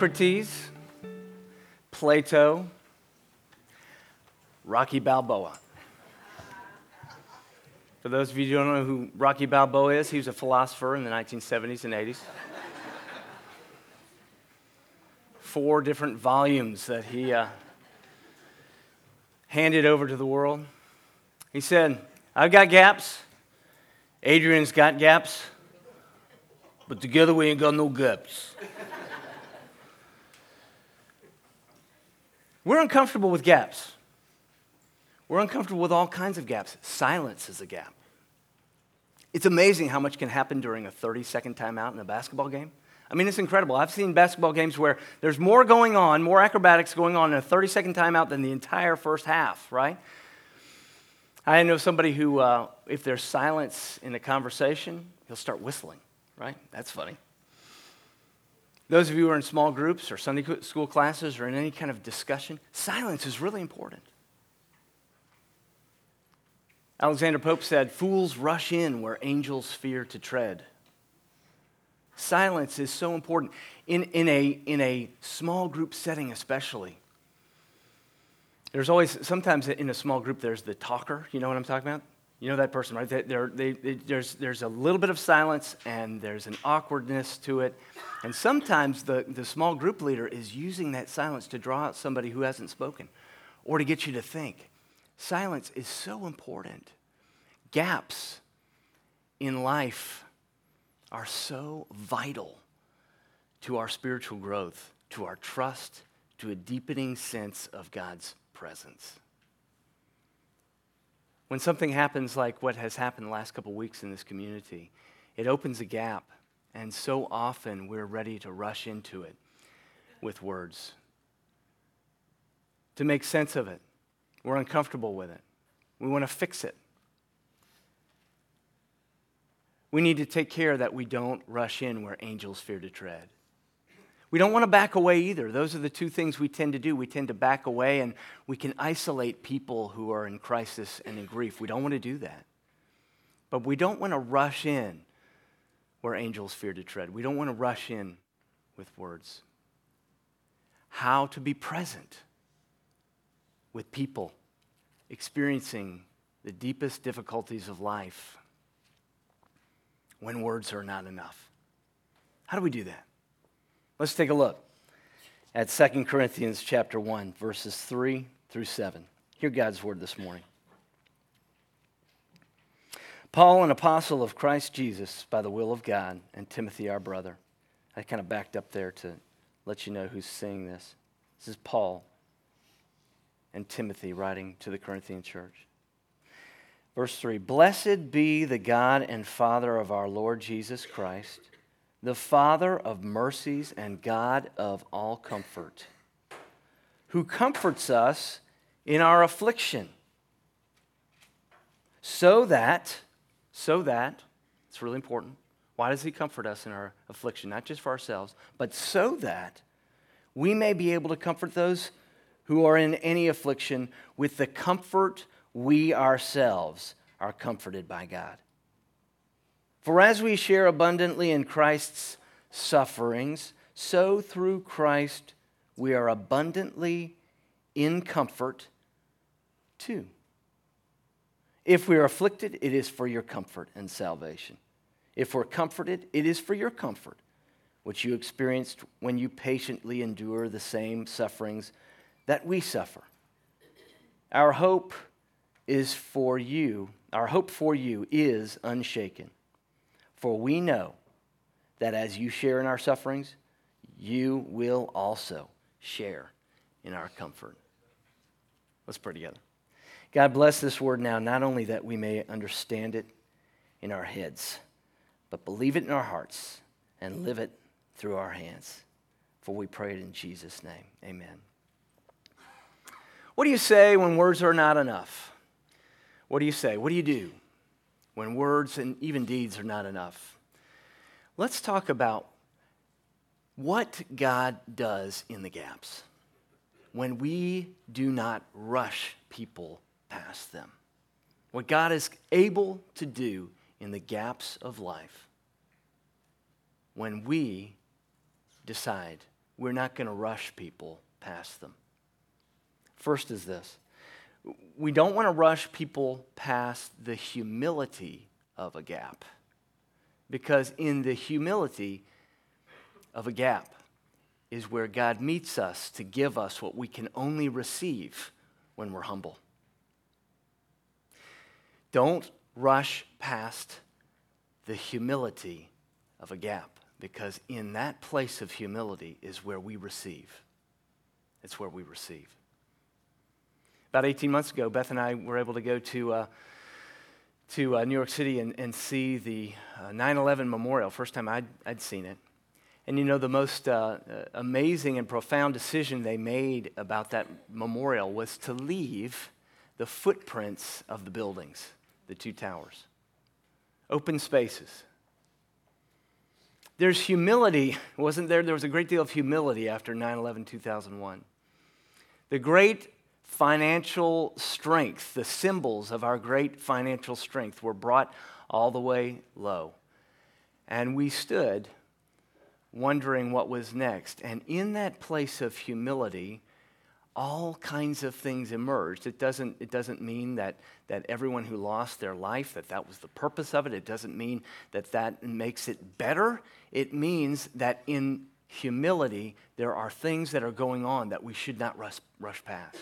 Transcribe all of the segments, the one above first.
Socrates, Plato, Rocky Balboa. For those of you who don't know who Rocky Balboa is, he was a philosopher in the 1970s and 80s. Four different volumes that he uh, handed over to the world. He said, I've got gaps. Adrian's got gaps. But together we ain't got no gaps. We're uncomfortable with gaps. We're uncomfortable with all kinds of gaps. Silence is a gap. It's amazing how much can happen during a 30 second timeout in a basketball game. I mean, it's incredible. I've seen basketball games where there's more going on, more acrobatics going on in a 30 second timeout than the entire first half, right? I know somebody who, uh, if there's silence in a conversation, he'll start whistling, right? That's funny. Those of you who are in small groups or Sunday school classes or in any kind of discussion, silence is really important. Alexander Pope said, Fools rush in where angels fear to tread. Silence is so important in, in, a, in a small group setting, especially. There's always, sometimes in a small group, there's the talker. You know what I'm talking about? You know that person, right? They, they, there's, there's a little bit of silence and there's an awkwardness to it. And sometimes the, the small group leader is using that silence to draw out somebody who hasn't spoken or to get you to think. Silence is so important. Gaps in life are so vital to our spiritual growth, to our trust, to a deepening sense of God's presence. When something happens like what has happened the last couple weeks in this community, it opens a gap, and so often we're ready to rush into it with words. To make sense of it, we're uncomfortable with it. We want to fix it. We need to take care that we don't rush in where angels fear to tread. We don't want to back away either. Those are the two things we tend to do. We tend to back away and we can isolate people who are in crisis and in grief. We don't want to do that. But we don't want to rush in where angels fear to tread. We don't want to rush in with words. How to be present with people experiencing the deepest difficulties of life when words are not enough. How do we do that? Let's take a look at 2 Corinthians chapter 1 verses 3 through 7. Hear God's word this morning. Paul, an apostle of Christ Jesus by the will of God, and Timothy, our brother. I kind of backed up there to let you know who's saying this. This is Paul and Timothy writing to the Corinthian church. Verse 3 Blessed be the God and Father of our Lord Jesus Christ the Father of mercies and God of all comfort, who comforts us in our affliction, so that, so that, it's really important. Why does He comfort us in our affliction? Not just for ourselves, but so that we may be able to comfort those who are in any affliction with the comfort we ourselves are comforted by God. For as we share abundantly in Christ's sufferings, so through Christ we are abundantly in comfort too. If we are afflicted, it is for your comfort and salvation. If we're comforted, it is for your comfort, which you experienced when you patiently endure the same sufferings that we suffer. Our hope is for you, our hope for you is unshaken. For we know that as you share in our sufferings, you will also share in our comfort. Let's pray together. God bless this word now, not only that we may understand it in our heads, but believe it in our hearts and live it through our hands. For we pray it in Jesus' name. Amen. What do you say when words are not enough? What do you say? What do you do? When words and even deeds are not enough. Let's talk about what God does in the gaps when we do not rush people past them. What God is able to do in the gaps of life when we decide we're not going to rush people past them. First is this we don't want to rush people past the humility of a gap. Because in the humility of a gap is where God meets us to give us what we can only receive when we're humble. Don't rush past the humility of a gap because in that place of humility is where we receive. It's where we receive. About 18 months ago, Beth and I were able to go to, uh, to uh, New York City and, and see the uh, 9 11 memorial, first time I'd, I'd seen it. And you know, the most uh, uh, amazing and profound decision they made about that memorial was to leave the footprints of the buildings, the two towers, open spaces. There's humility, wasn't there? There was a great deal of humility after 9 11 2001. The great financial strength, the symbols of our great financial strength, were brought all the way low. And we stood wondering what was next. And in that place of humility, all kinds of things emerged. It doesn't, it doesn't mean that, that everyone who lost their life, that that was the purpose of it. It doesn't mean that that makes it better. It means that in humility, there are things that are going on that we should not rush, rush past.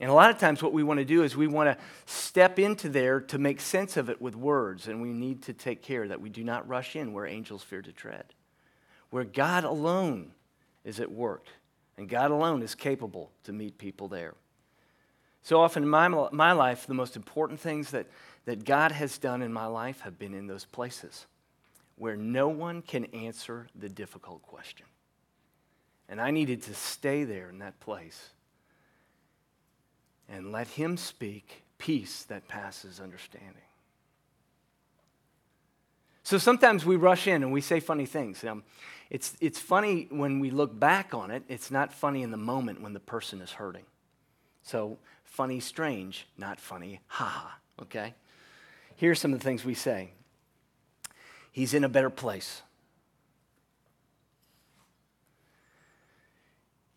And a lot of times, what we want to do is we want to step into there to make sense of it with words, and we need to take care that we do not rush in where angels fear to tread, where God alone is at work, and God alone is capable to meet people there. So often in my, my life, the most important things that, that God has done in my life have been in those places where no one can answer the difficult question. And I needed to stay there in that place and let him speak peace that passes understanding. So sometimes we rush in and we say funny things. It's, it's funny when we look back on it, it's not funny in the moment when the person is hurting. So, funny, strange, not funny, ha ha, okay? Here's some of the things we say He's in a better place.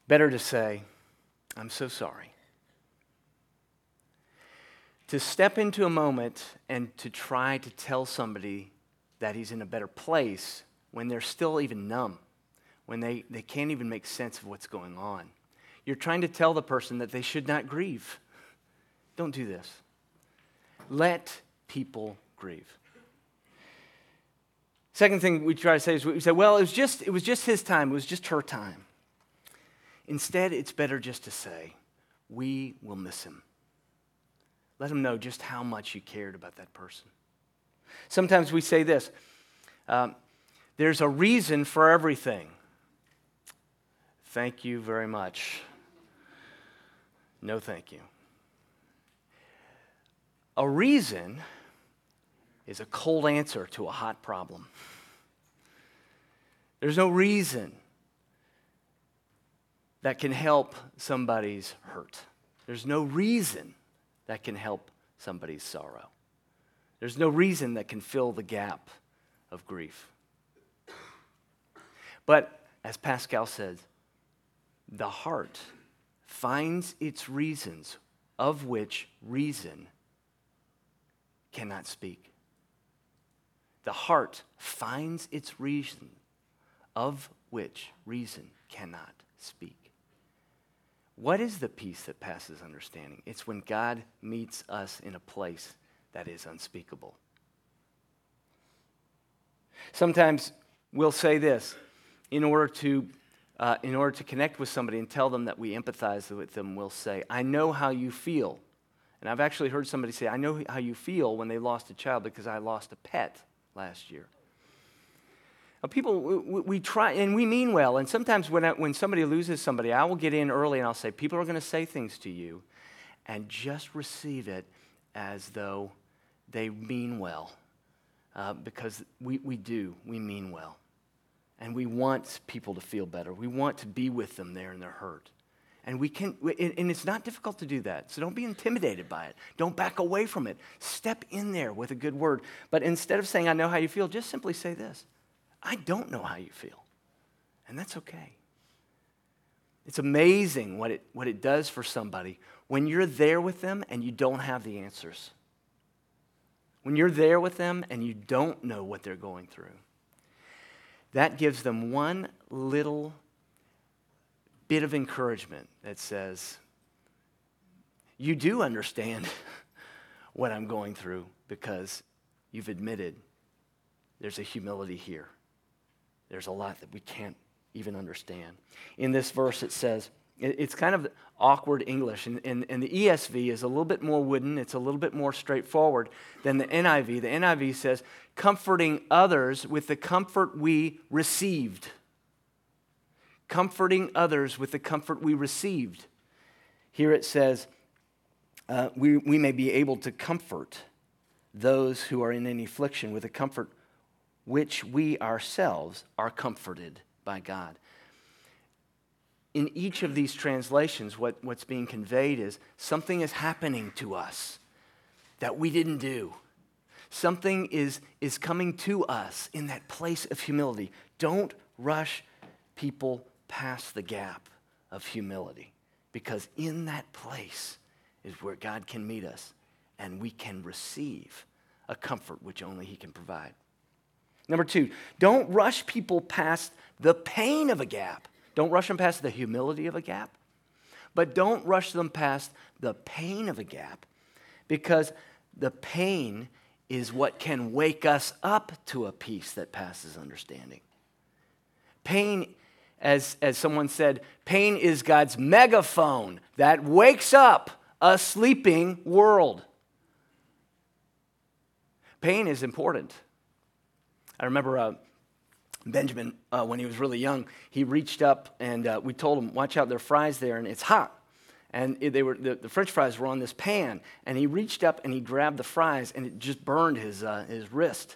Better to say, I'm so sorry to step into a moment and to try to tell somebody that he's in a better place when they're still even numb, when they, they can't even make sense of what's going on. You're trying to tell the person that they should not grieve. Don't do this. Let people grieve. Second thing we try to say is we say, well, it was just, it was just his time, it was just her time. Instead, it's better just to say, we will miss him. Let them know just how much you cared about that person. Sometimes we say this um, there's a reason for everything. Thank you very much. No, thank you. A reason is a cold answer to a hot problem. There's no reason that can help somebody's hurt. There's no reason that can help somebody's sorrow. There's no reason that can fill the gap of grief. But as Pascal says, the heart finds its reasons of which reason cannot speak. The heart finds its reason of which reason cannot speak. What is the peace that passes understanding? It's when God meets us in a place that is unspeakable. Sometimes we'll say this in order to, uh, in order to connect with somebody and tell them that we empathize with them, we'll say, I know how you feel. And I've actually heard somebody say, I know how you feel when they lost a child because I lost a pet last year. People, we, we, try, and we mean well. And sometimes when, I, when somebody loses somebody, I will get in early and I'll say, People are going to say things to you, and just receive it as though they mean well. Uh, because we, we do, we mean well. And we want people to feel better. We want to be with them there in their hurt. And we can, and it's not difficult to do that. So don't be intimidated by it. Don't back away from it. Step in there with a good word. But instead of saying, I know how you feel, just simply say this I don't know how you feel, and that's okay. It's amazing what it, what it does for somebody when you're there with them and you don't have the answers. When you're there with them and you don't know what they're going through. That gives them one little bit of encouragement that says, You do understand what I'm going through because you've admitted there's a humility here. There's a lot that we can't even understand. In this verse, it says, it's kind of awkward English, and, and, and, the ESV is a little bit more wooden, it's a little bit more straightforward than the NIV. The NIV says, comforting others with the comfort we received. Comforting others with the comfort we received. Here it says, uh, we, we may be able to comfort those who are in any affliction with a comfort which we ourselves are comforted by God. In each of these translations, what, what's being conveyed is something is happening to us that we didn't do. Something is, is coming to us in that place of humility. Don't rush people past the gap of humility because in that place is where God can meet us and we can receive a comfort which only He can provide. Number two, don't rush people past the pain of a gap. Don't rush them past the humility of a gap, but don't rush them past the pain of a gap because the pain is what can wake us up to a peace that passes understanding. Pain, as, as someone said, pain is God's megaphone that wakes up a sleeping world. Pain is important. I remember uh, Benjamin, uh, when he was really young, he reached up and uh, we told him, Watch out, there are fries there and it's hot. And they were, the, the, French fries were on this pan. And he reached up and he grabbed the fries and it just burned his, uh, his wrist.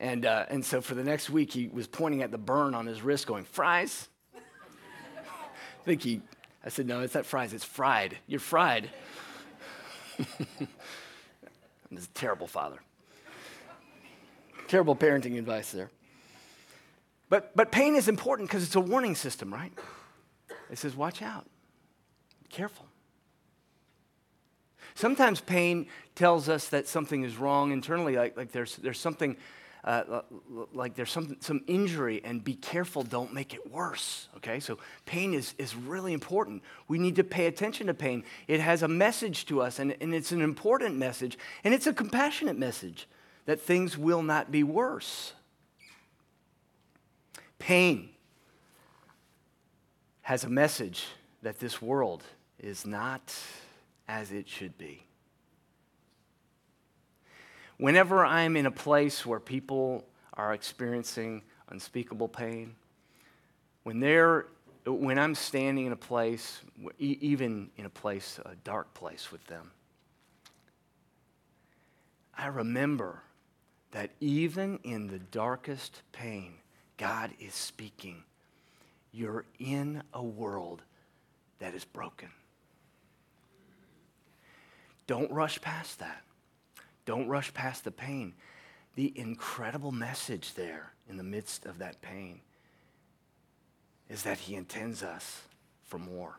And, uh, and so for the next week, he was pointing at the burn on his wrist, going, Fries? I think he, I said, No, it's not fries, it's fried. You're fried. I'm a terrible father. Terrible parenting advice there. But, but pain is important because it's a warning system, right? It says, watch out, Be careful. Sometimes pain tells us that something is wrong internally, like, like there's, there's something, uh, like there's some, some injury, and be careful, don't make it worse, okay? So pain is, is really important. We need to pay attention to pain. It has a message to us, and, and it's an important message, and it's a compassionate message that things will not be worse. Pain has a message that this world is not as it should be. Whenever I'm in a place where people are experiencing unspeakable pain, when they're when I'm standing in a place, even in a place, a dark place with them, I remember that even in the darkest pain, God is speaking. You're in a world that is broken. Don't rush past that. Don't rush past the pain. The incredible message there in the midst of that pain is that He intends us for more.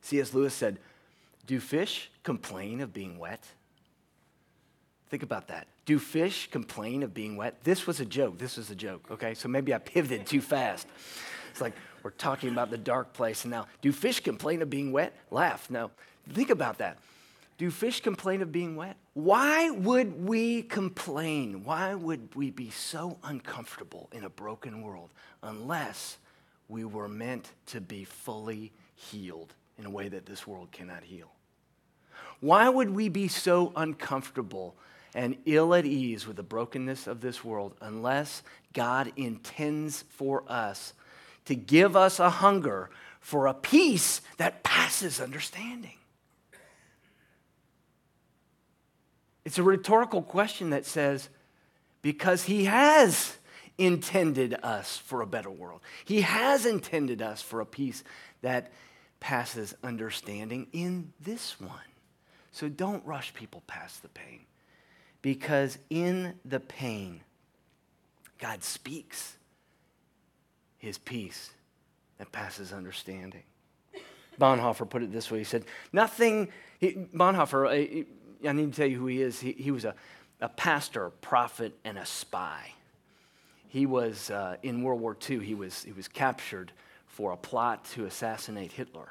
C.S. Lewis said, Do fish complain of being wet? Think about that. Do fish complain of being wet? This was a joke. This was a joke, okay? So maybe I pivoted too fast. It's like we're talking about the dark place, and now, do fish complain of being wet? Laugh. No. Think about that. Do fish complain of being wet? Why would we complain? Why would we be so uncomfortable in a broken world unless we were meant to be fully healed in a way that this world cannot heal? Why would we be so uncomfortable and ill at ease with the brokenness of this world unless God intends for us to give us a hunger for a peace that passes understanding. It's a rhetorical question that says, because He has intended us for a better world, He has intended us for a peace that passes understanding in this one. So don't rush people past the pain because in the pain, God speaks his peace that passes understanding. Bonhoeffer put it this way he said, Nothing, he, Bonhoeffer, I, I, need to tell you who he is. He, he was a, a pastor, prophet, and a spy. He was uh, in World War II, he was, he was captured for a plot to assassinate Hitler.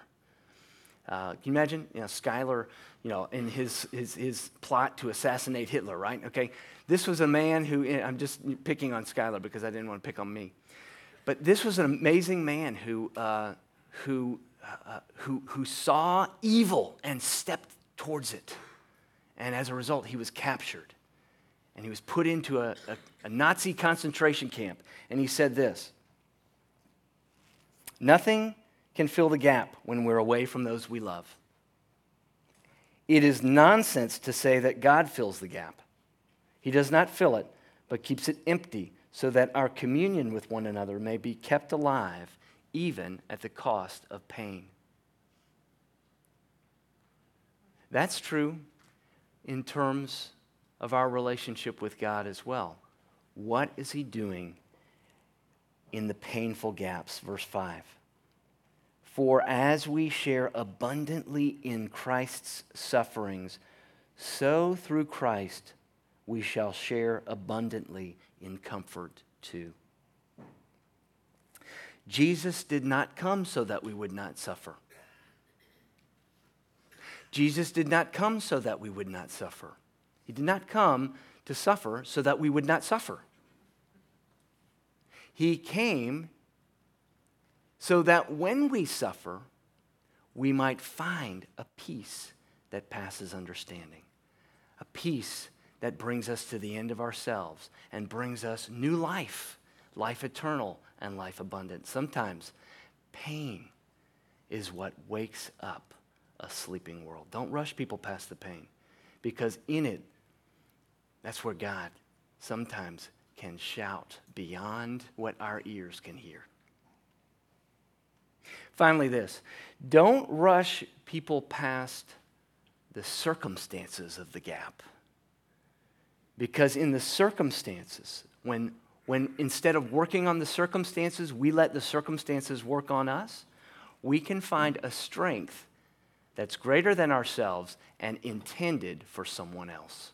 Uh, can you imagine? You know, Schuyler, you know, in his, his, his plot to assassinate Hitler, right? Okay. This was a man who, eh, I'm just picking on Schuyler because I didn't want to pick on me. But this was an amazing man who, uh, who, uh, who, who saw evil and stepped towards it. And as a result, he was captured. And he was put into a, a, a Nazi concentration camp. And he said this Nothing can fill the gap when we're away from those we love. It is nonsense to say that God fills the gap. He does not fill it, but keeps it empty so that our communion with one another may be kept alive even at the cost of pain. That's true in terms of our relationship with God as well. What is He doing in the painful gaps? Verse 5. For as we share abundantly in Christ's sufferings, so through Christ we shall share abundantly in comfort too. Jesus did not come so that we would not suffer. Jesus did not come so that we would not suffer. He did not come to suffer so that we would not suffer. He came so that when we suffer, we might find a peace that passes understanding, a peace that brings us to the end of ourselves and brings us new life, life eternal and life abundant. Sometimes pain is what wakes up a sleeping world. Don't rush people past the pain because in it, that's where God sometimes can shout beyond what our ears can hear. Finally, this don't rush people past the circumstances of the gap. Because in the circumstances, when, when instead of working on the circumstances, we let the circumstances work on us, we can find a strength that's greater than ourselves and intended for someone else.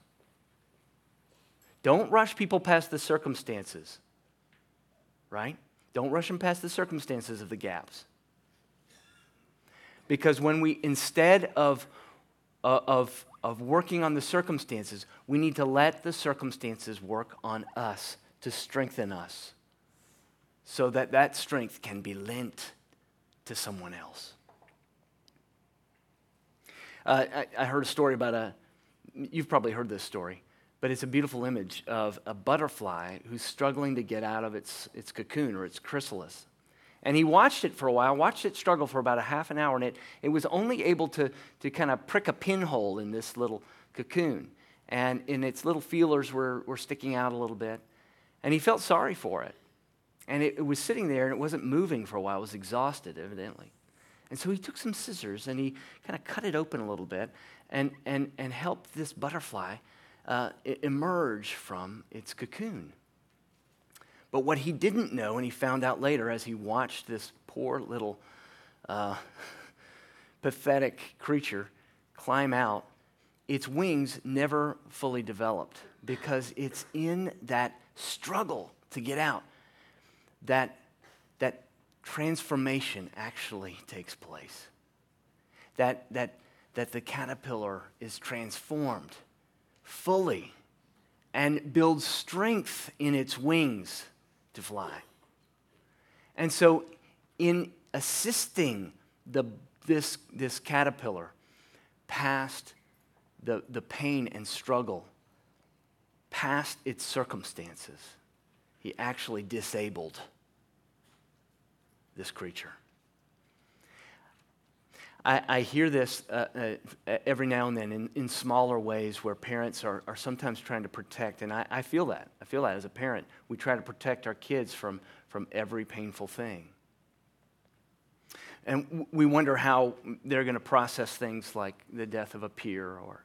Don't rush people past the circumstances, right? Don't rush them past the circumstances of the gaps. Because when we, instead of, uh, of, of working on the circumstances, we need to let the circumstances work on us to strengthen us so that that strength can be lent to someone else. Uh, I, I heard a story about a, you've probably heard this story, but it's a beautiful image of a butterfly who's struggling to get out of its, its cocoon or its chrysalis. And he watched it for a while, watched it struggle for about a half an hour, and it, it was only able to, to kind of prick a pinhole in this little cocoon. And, and its little feelers were, were sticking out a little bit. And he felt sorry for it. And it, it was sitting there and it wasn't moving for a while. It was exhausted, evidently. And so he took some scissors and he kind of cut it open a little bit and, and, and helped this butterfly uh, emerge from its cocoon. But what he didn't know, and he found out later as he watched this poor little uh, pathetic creature climb out, its wings never fully developed because it's in that struggle to get out that, that transformation actually takes place. That, that, that the caterpillar is transformed fully and builds strength in its wings to fly. And so, in assisting the, this, this caterpillar past the, the pain and struggle, past its circumstances, he actually disabled this creature. I, I hear this uh, uh, every now and then in, in smaller ways where parents are, are sometimes trying to protect, and I, I feel that. I feel that as a parent. We try to protect our kids from, from every painful thing. And we wonder how they're going to process things like the death of a peer or,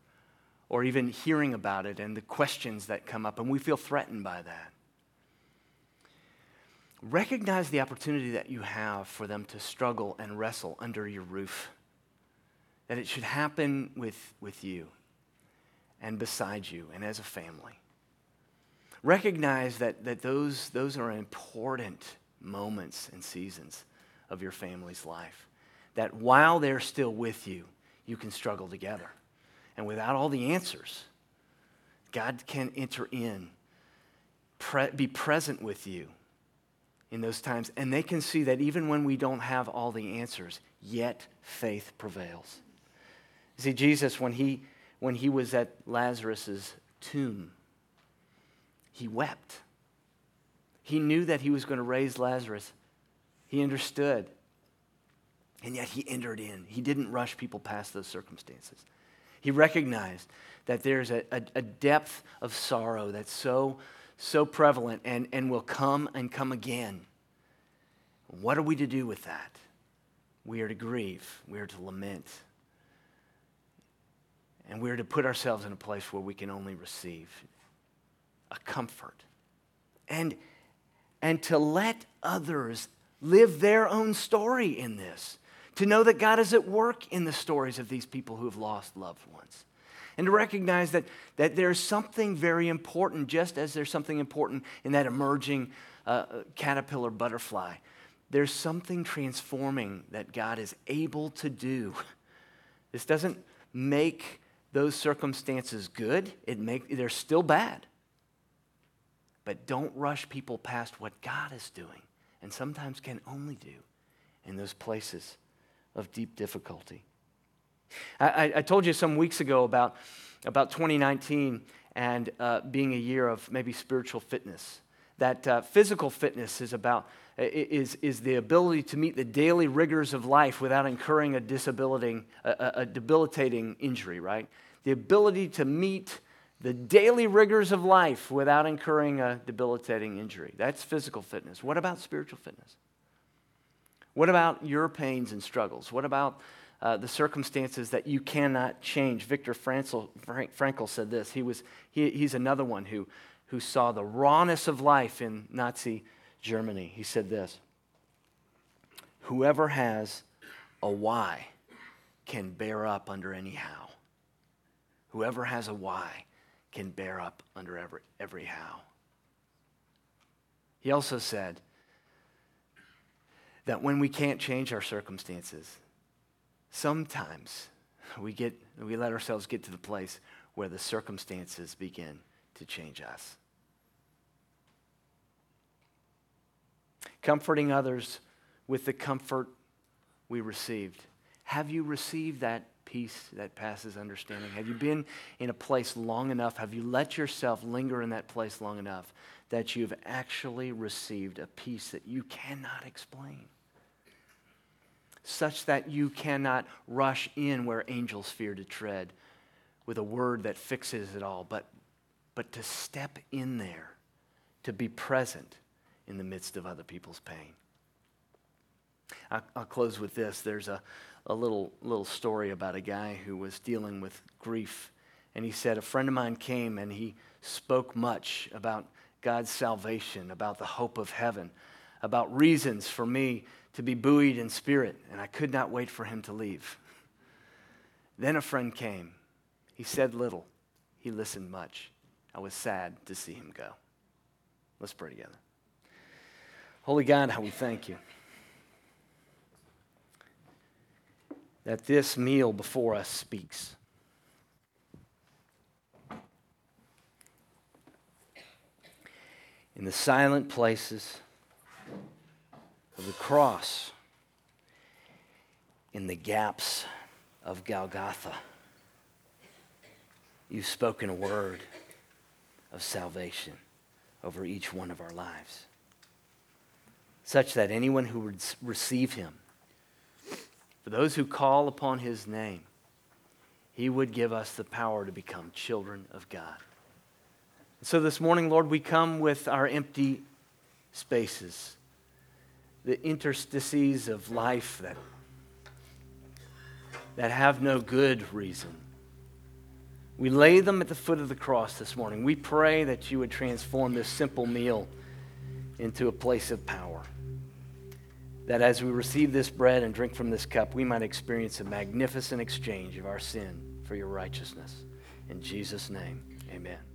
or even hearing about it and the questions that come up, and we feel threatened by that. recognize the opportunity that you have for them to struggle and wrestle under your roof. That it should happen with, with you and beside you and as a family. Recognize that, that those, those are important moments and seasons of your family's life. That while they're still with you, you can struggle together. And without all the answers, God can enter in, pre- be present with you in those times. And they can see that even when we don't have all the answers, yet faith prevails. See, Jesus, when he, when he was at Lazarus' tomb, he wept. He knew that he was going to raise Lazarus. He understood. And yet he entered in. He didn't rush people past those circumstances. He recognized that there's a, a, a depth of sorrow that's so so prevalent and, and will come and come again. What are we to do with that? We are to grieve, we are to lament, and we are to put ourselves in a place where we can only receive a comfort and, and to let others live their own story in this, to know that God is at work in the stories of these people who have lost loved ones and to recognize that, that there's something very important, just as there's something important in that emerging uh, caterpillar butterfly. There's something transforming that God is able to do. This doesn't make those circumstances good, it make, they're still bad. But don't rush people past what God is doing, and sometimes can only do in those places of deep difficulty. I, I told you some weeks ago about, about 2019 and uh, being a year of maybe spiritual fitness. That uh, physical fitness is about is, is the ability to meet the daily rigors of life without incurring a disabilitating, a, a debilitating injury, right? The ability to meet the daily rigors of life without incurring a debilitating injury. That's physical fitness. What about spiritual fitness? What about your pains and struggles? What about uh, the circumstances that you cannot change. Viktor Frankl, Frankl said this. He was, he, he's another one who, who saw the rawness of life in Nazi Germany. He said this Whoever has a why can bear up under any how. Whoever has a why can bear up under every, every how. He also said that when we can't change our circumstances, sometimes we, get, we let ourselves get to the place where the circumstances begin to change us. Comforting others with the comfort we received. Have you received that peace that passes understanding? Have you been in a place long enough? Have you let yourself linger in that place long enough that you've actually received a peace that you cannot explain? such that you cannot rush in where angels fear to tread with a word that fixes it all, but, but to step in there, to be present in the midst of other people's pain. I'll, I'll close with this. There's a, a little, little story about a guy who was dealing with grief. And he said, A friend of mine came and he spoke much about God's salvation, about the hope of heaven, about reasons for me to be buoyed in spirit, and I could not wait for him to leave. Then a friend came. He said little, he listened much. I was sad to see him go. Let's pray together. Holy God, how we thank you that this meal before us speaks. In the silent places, of the cross in the gaps of Golgotha. You've spoken a word of salvation over each one of our lives, such that anyone who would receive him, for those who call upon his name, he would give us the power to become children of God. So this morning, Lord, we come with our empty spaces the interstices of life that, that have no good reason. We lay them at the foot of the cross this morning. We pray that you would transform this simple meal into a place of power. That as we receive this bread and drink from this cup, we might experience a magnificent exchange of our sin for your righteousness. In Jesus' name, amen.